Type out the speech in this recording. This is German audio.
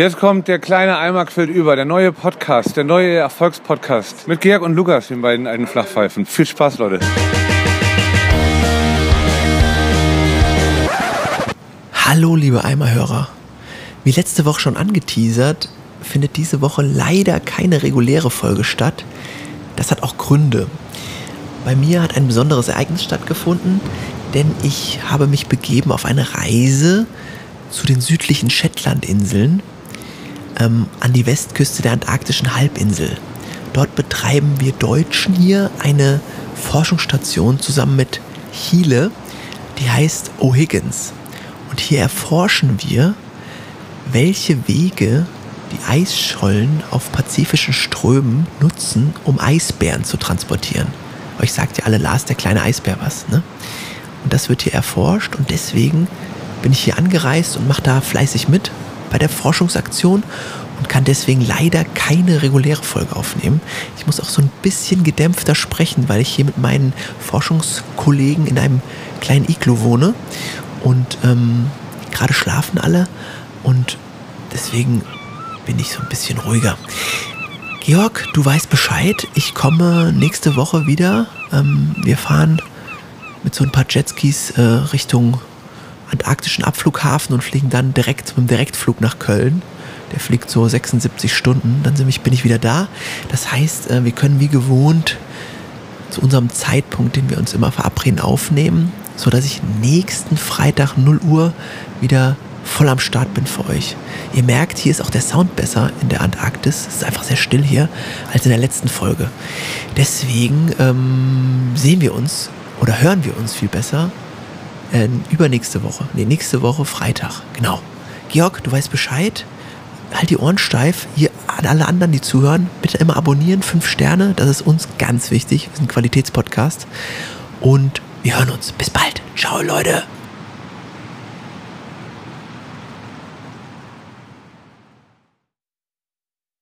Jetzt kommt der kleine Eimer quillt über, der neue Podcast, der neue Erfolgspodcast mit Georg und Lukas, den beiden alten Flachpfeifen. Viel Spaß, Leute. Hallo, liebe Eimerhörer. Wie letzte Woche schon angeteasert, findet diese Woche leider keine reguläre Folge statt. Das hat auch Gründe. Bei mir hat ein besonderes Ereignis stattgefunden, denn ich habe mich begeben auf eine Reise zu den südlichen Shetlandinseln ähm, an die Westküste der antarktischen Halbinsel. Dort betreiben wir Deutschen hier eine Forschungsstation zusammen mit Chile, die heißt O'Higgins. Und hier erforschen wir, welche Wege die Eisschollen auf pazifischen Strömen nutzen, um Eisbären zu transportieren. Euch sagt ja alle Lars, der kleine Eisbär, was, ne? Und das wird hier erforscht und deswegen bin ich hier angereist und mache da fleißig mit bei der Forschungsaktion und kann deswegen leider keine reguläre Folge aufnehmen. Ich muss auch so ein bisschen gedämpfter sprechen, weil ich hier mit meinen Forschungskollegen in einem kleinen Iglu wohne und ähm, gerade schlafen alle und deswegen bin ich so ein bisschen ruhiger. Georg, du weißt Bescheid. Ich komme nächste Woche wieder. Ähm, wir fahren mit so ein paar Jetskis äh, Richtung antarktischen Abflughafen und fliegen dann direkt mit dem Direktflug nach Köln. Der fliegt so 76 Stunden. Dann bin ich wieder da. Das heißt, äh, wir können wie gewohnt zu unserem Zeitpunkt, den wir uns immer verabreden, aufnehmen, sodass ich nächsten Freitag 0 Uhr wieder voll am Start bin für euch. Ihr merkt, hier ist auch der Sound besser in der Antarktis. Es ist einfach sehr still hier als in der letzten Folge. Deswegen ähm, sehen wir uns oder hören wir uns viel besser äh, übernächste Woche. Nee, nächste Woche Freitag. Genau. Georg, du weißt Bescheid. Halt die Ohren steif. Hier an alle anderen, die zuhören, bitte immer abonnieren. Fünf Sterne, das ist uns ganz wichtig. Wir sind ein Qualitätspodcast. Und wir hören uns. Bis bald. Ciao, Leute.